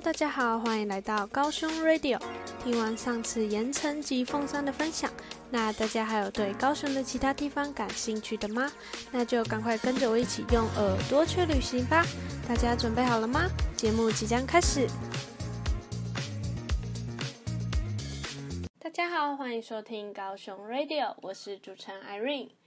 大家好，欢迎来到高雄 Radio。听完上次盐城及凤山的分享，那大家还有对高雄的其他地方感兴趣的吗？那就赶快跟着我一起用耳朵去旅行吧！大家准备好了吗？节目即将开始。大家好，欢迎收听高雄 Radio，我是主持人 Irene。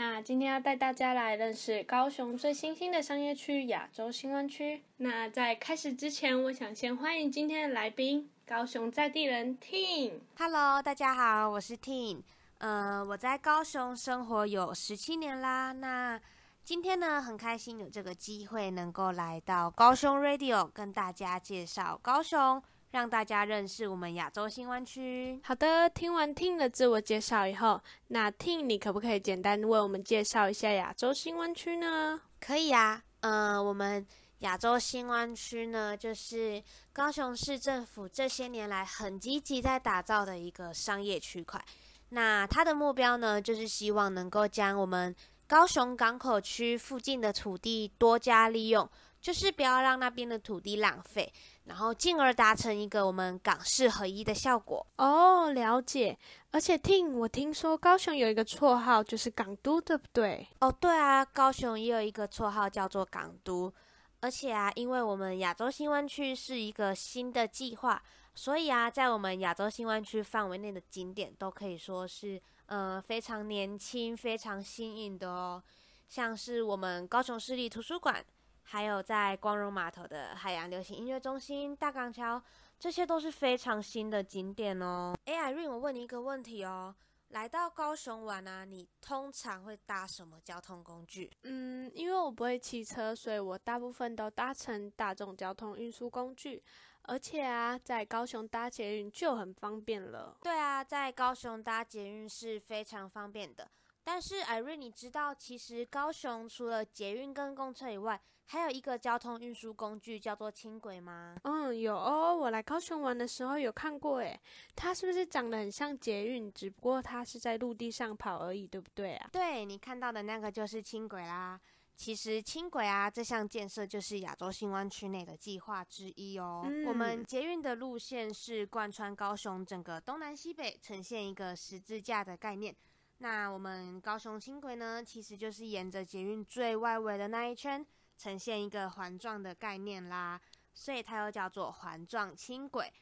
那今天要带大家来认识高雄最新兴的商业区——亚洲新湾区。那在开始之前，我想先欢迎今天的来宾——高雄在地人 Tin。Hello，大家好，我是 Tin。呃，我在高雄生活有十七年啦。那今天呢，很开心有这个机会能够来到高雄 Radio，跟大家介绍高雄。让大家认识我们亚洲新湾区。好的，听完 Ting 的自我介绍以后，那 Ting 你可不可以简单为我们介绍一下亚洲新湾区呢？可以啊，嗯，我们亚洲新湾区呢，就是高雄市政府这些年来很积极在打造的一个商业区块。那它的目标呢，就是希望能够将我们高雄港口区附近的土地多加利用，就是不要让那边的土地浪费。然后进而达成一个我们港市合一的效果哦，了解。而且听我听说高雄有一个绰号就是港都，对不对？哦，对啊，高雄也有一个绰号叫做港都。而且啊，因为我们亚洲新湾区是一个新的计划，所以啊，在我们亚洲新湾区范围内的景点都可以说是呃非常年轻、非常新颖的哦，像是我们高雄市立图书馆。还有在光荣码头的海洋流行音乐中心、大港桥，这些都是非常新的景点哦。哎，Irene，我问你一个问题哦，来到高雄玩啊，你通常会搭什么交通工具？嗯，因为我不会骑车，所以我大部分都搭乘大众交通运输工具。而且啊，在高雄搭捷运就很方便了。对啊，在高雄搭捷运是非常方便的。但是艾瑞，你知道其实高雄除了捷运跟公车以外，还有一个交通运输工具叫做轻轨吗？嗯，有哦，我来高雄玩的时候有看过，诶，它是不是长得很像捷运？只不过它是在陆地上跑而已，对不对啊？对，你看到的那个就是轻轨啦。其实轻轨啊这项建设就是亚洲新湾区内的计划之一哦。我们捷运的路线是贯穿高雄整个东南西北，呈现一个十字架的概念。那我们高雄轻轨呢，其实就是沿着捷运最外围的那一圈，呈现一个环状的概念啦，所以它又叫做环状轻轨。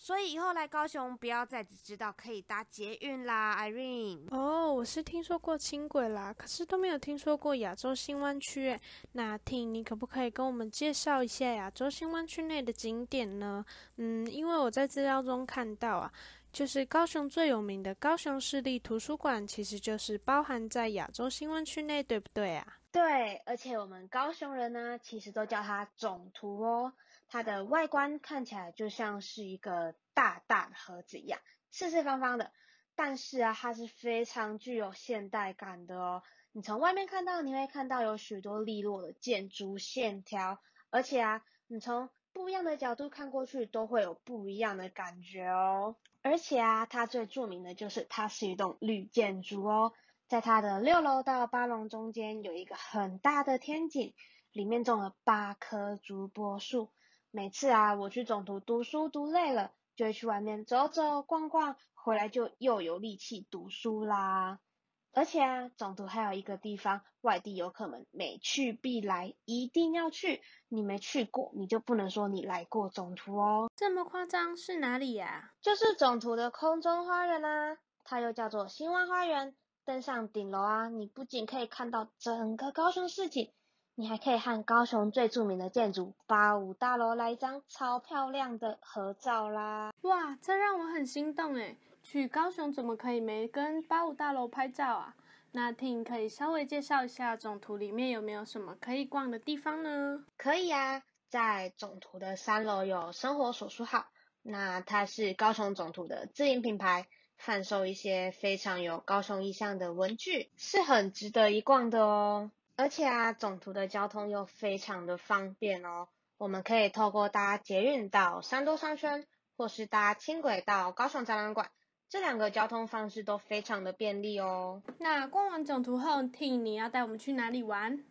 所以以后来高雄，不要再只知道可以搭捷运啦，Irene。哦，我是听说过轻轨啦，可是都没有听说过亚洲新湾区。那听你可不可以跟我们介绍一下亚洲新湾区内的景点呢？嗯，因为我在资料中看到啊。就是高雄最有名的高雄市立图书馆，其实就是包含在亚洲新湾区内，对不对啊？对，而且我们高雄人呢，其实都叫它总图哦。它的外观看起来就像是一个大大的盒子一样，四四方方的。但是啊，它是非常具有现代感的哦。你从外面看到，你会看到有许多利落的建筑线条，而且啊，你从不一样的角度看过去，都会有不一样的感觉哦。而且啊，它最著名的就是它是一栋绿建筑哦，在它的六楼到八楼中间有一个很大的天井，里面种了八棵竹柏树。每次啊，我去总图读书读累了，就会去外面走走逛逛，回来就又有力气读书啦。而且啊，总图还有一个地方，外地游客们每去必来，一定要去。你没去过，你就不能说你来过总图哦。这么夸张是哪里呀？就是总图的空中花园啦，它又叫做新湾花园。登上顶楼啊，你不仅可以看到整个高雄市景，你还可以和高雄最著名的建筑八五大楼来一张超漂亮的合照啦。哇，这让我很心动诶。去高雄怎么可以没跟八五大楼拍照啊？那听可以稍微介绍一下总图里面有没有什么可以逛的地方呢？可以啊，在总图的三楼有生活手书号，那它是高雄总图的自营品牌，贩售一些非常有高雄意象的文具，是很值得一逛的哦。而且啊，总图的交通又非常的方便哦，我们可以透过搭捷运到三多商圈，或是搭轻轨到高雄展览馆。这两个交通方式都非常的便利哦。那逛完总图后，T 你要带我们去哪里玩？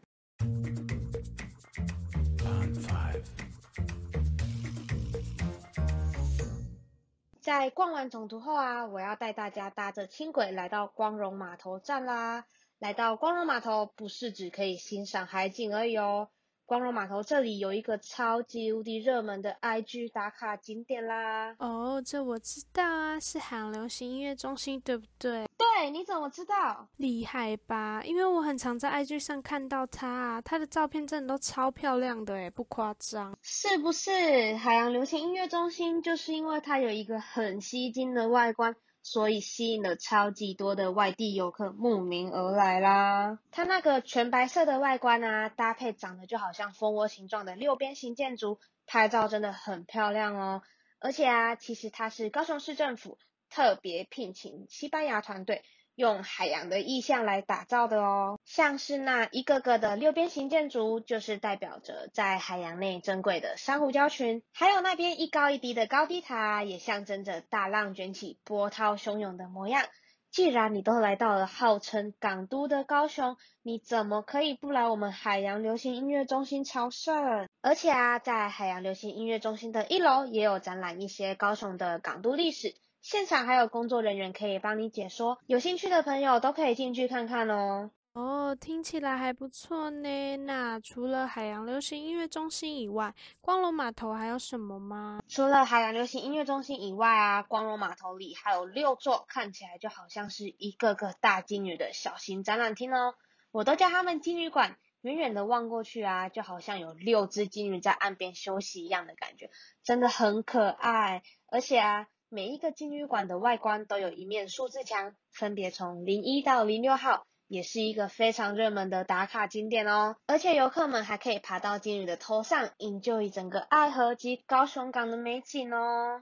在逛完总图后啊，我要带大家搭着轻轨来到光荣码头站啦。来到光荣码头，不是只可以欣赏海景而已哦。光荣码头这里有一个超级无敌热门的 IG 打卡景点啦！哦，这我知道啊，是海洋流行音乐中心，对不对？对，你怎么知道？厉害吧？因为我很常在 IG 上看到它啊，它的照片真的都超漂亮的诶不夸张。是不是？海洋流行音乐中心就是因为它有一个很吸睛的外观。所以吸引了超级多的外地游客慕名而来啦。它那个全白色的外观啊，搭配长得就好像蜂窝形状的六边形建筑，拍照真的很漂亮哦。而且啊，其实它是高雄市政府特别聘请西班牙团队。用海洋的意象来打造的哦，像是那一个个的六边形建筑，就是代表着在海洋内珍贵的珊瑚礁群，还有那边一高一低的高低塔，也象征着大浪卷起、波涛汹涌的模样。既然你都来到了号称港都的高雄，你怎么可以不来我们海洋流行音乐中心朝圣？而且啊，在海洋流行音乐中心的一楼也有展览一些高雄的港都历史。现场还有工作人员可以帮你解说，有兴趣的朋友都可以进去看看哦。哦，听起来还不错呢。那除了海洋流行音乐中心以外，光荣码头还有什么吗？除了海洋流行音乐中心以外啊，光荣码头里还有六座看起来就好像是一个个大金鱼的小型展览厅哦。我都叫他们金鱼馆。远远的望过去啊，就好像有六只金鱼在岸边休息一样的感觉，真的很可爱。而且啊。每一个金鱼馆的外观都有一面数字墙，分别从零一到零六号，也是一个非常热门的打卡景点哦。而且游客们还可以爬到金鱼的头上营救一整个爱河及高雄港的美景哦。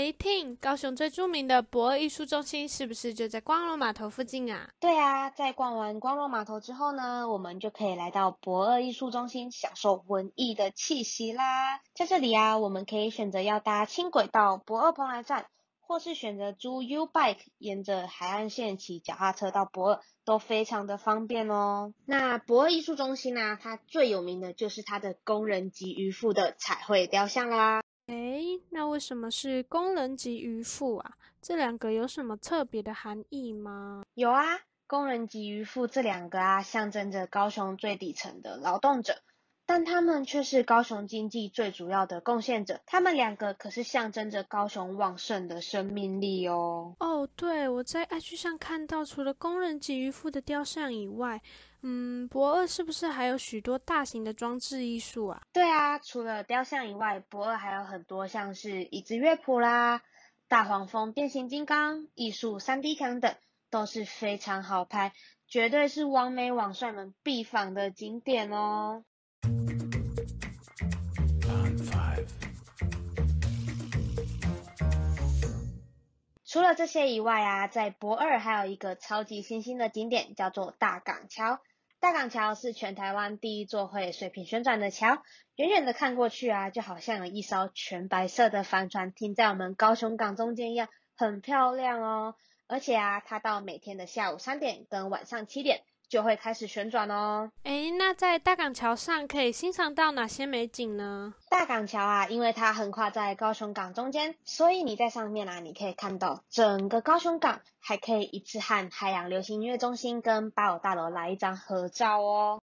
哎，听，高雄最著名的博二艺术中心是不是就在光荣码头附近啊？对啊，在逛完光荣码头之后呢，我们就可以来到博二艺术中心，享受文艺的气息啦。在这里啊，我们可以选择要搭轻轨到博二蓬莱站，或是选择租 U Bike，沿着海岸线骑脚踏车到博二，都非常的方便哦。那博二艺术中心呢，它最有名的就是它的工人及渔夫的彩绘雕像啦。哎，那为什么是工人及渔夫啊？这两个有什么特别的含义吗？有啊，工人及渔夫这两个啊，象征着高雄最底层的劳动者，但他们却是高雄经济最主要的贡献者。他们两个可是象征着高雄旺盛的生命力哦。哦，对，我在 IG 上看到，除了工人及渔夫的雕像以外。嗯，博二是不是还有许多大型的装置艺术啊？对啊，除了雕像以外，博二还有很多像是椅子乐谱啦、大黄蜂变形金刚、艺术三 D 墙等，都是非常好拍，绝对是网美网帅们必访的景点哦。除了这些以外啊，在博二还有一个超级新兴的景点，叫做大港桥。大港桥是全台湾第一座会水平旋转的桥，远远的看过去啊，就好像有一艘全白色的帆船停在我们高雄港中间一样，很漂亮哦。而且啊，它到每天的下午三点跟晚上七点。就会开始旋转哦。诶，那在大港桥上可以欣赏到哪些美景呢？大港桥啊，因为它横跨在高雄港中间，所以你在上面啊，你可以看到整个高雄港，还可以一次和海洋流行音乐中心跟八五大楼来一张合照哦。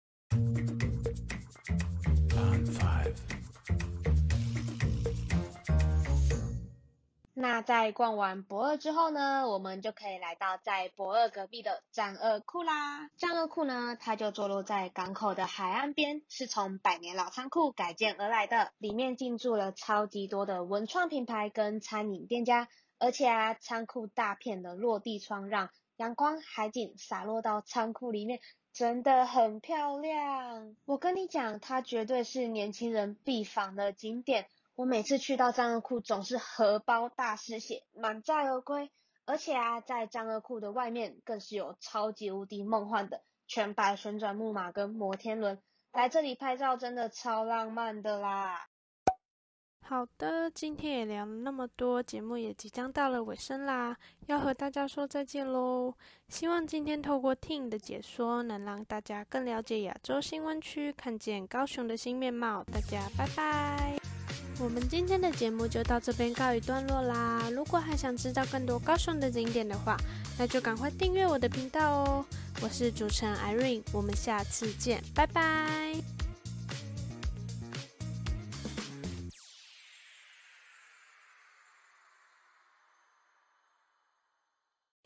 那在逛完博二之后呢，我们就可以来到在博二隔壁的战二库啦。战二库呢，它就坐落在港口的海岸边，是从百年老仓库改建而来的，里面进驻了超级多的文创品牌跟餐饮店家，而且啊，仓库大片的落地窗让阳光海景洒落到仓库里面，真的很漂亮。我跟你讲，它绝对是年轻人必访的景点。我每次去到藏二库，总是荷包大失血，满载而归。而且啊，在藏二库的外面，更是有超级无敌梦幻的全白旋转木马跟摩天轮。来这里拍照真的超浪漫的啦！好的，今天也聊了那么多，节目也即将到了尾声啦，要和大家说再见喽。希望今天透过 Ting 的解说，能让大家更了解亚洲新湾区，看见高雄的新面貌。大家拜拜。我们今天的节目就到这边告一段落啦。如果还想知道更多高雄的景点的话，那就赶快订阅我的频道哦。我是主持人 Irene，我们下次见，拜拜。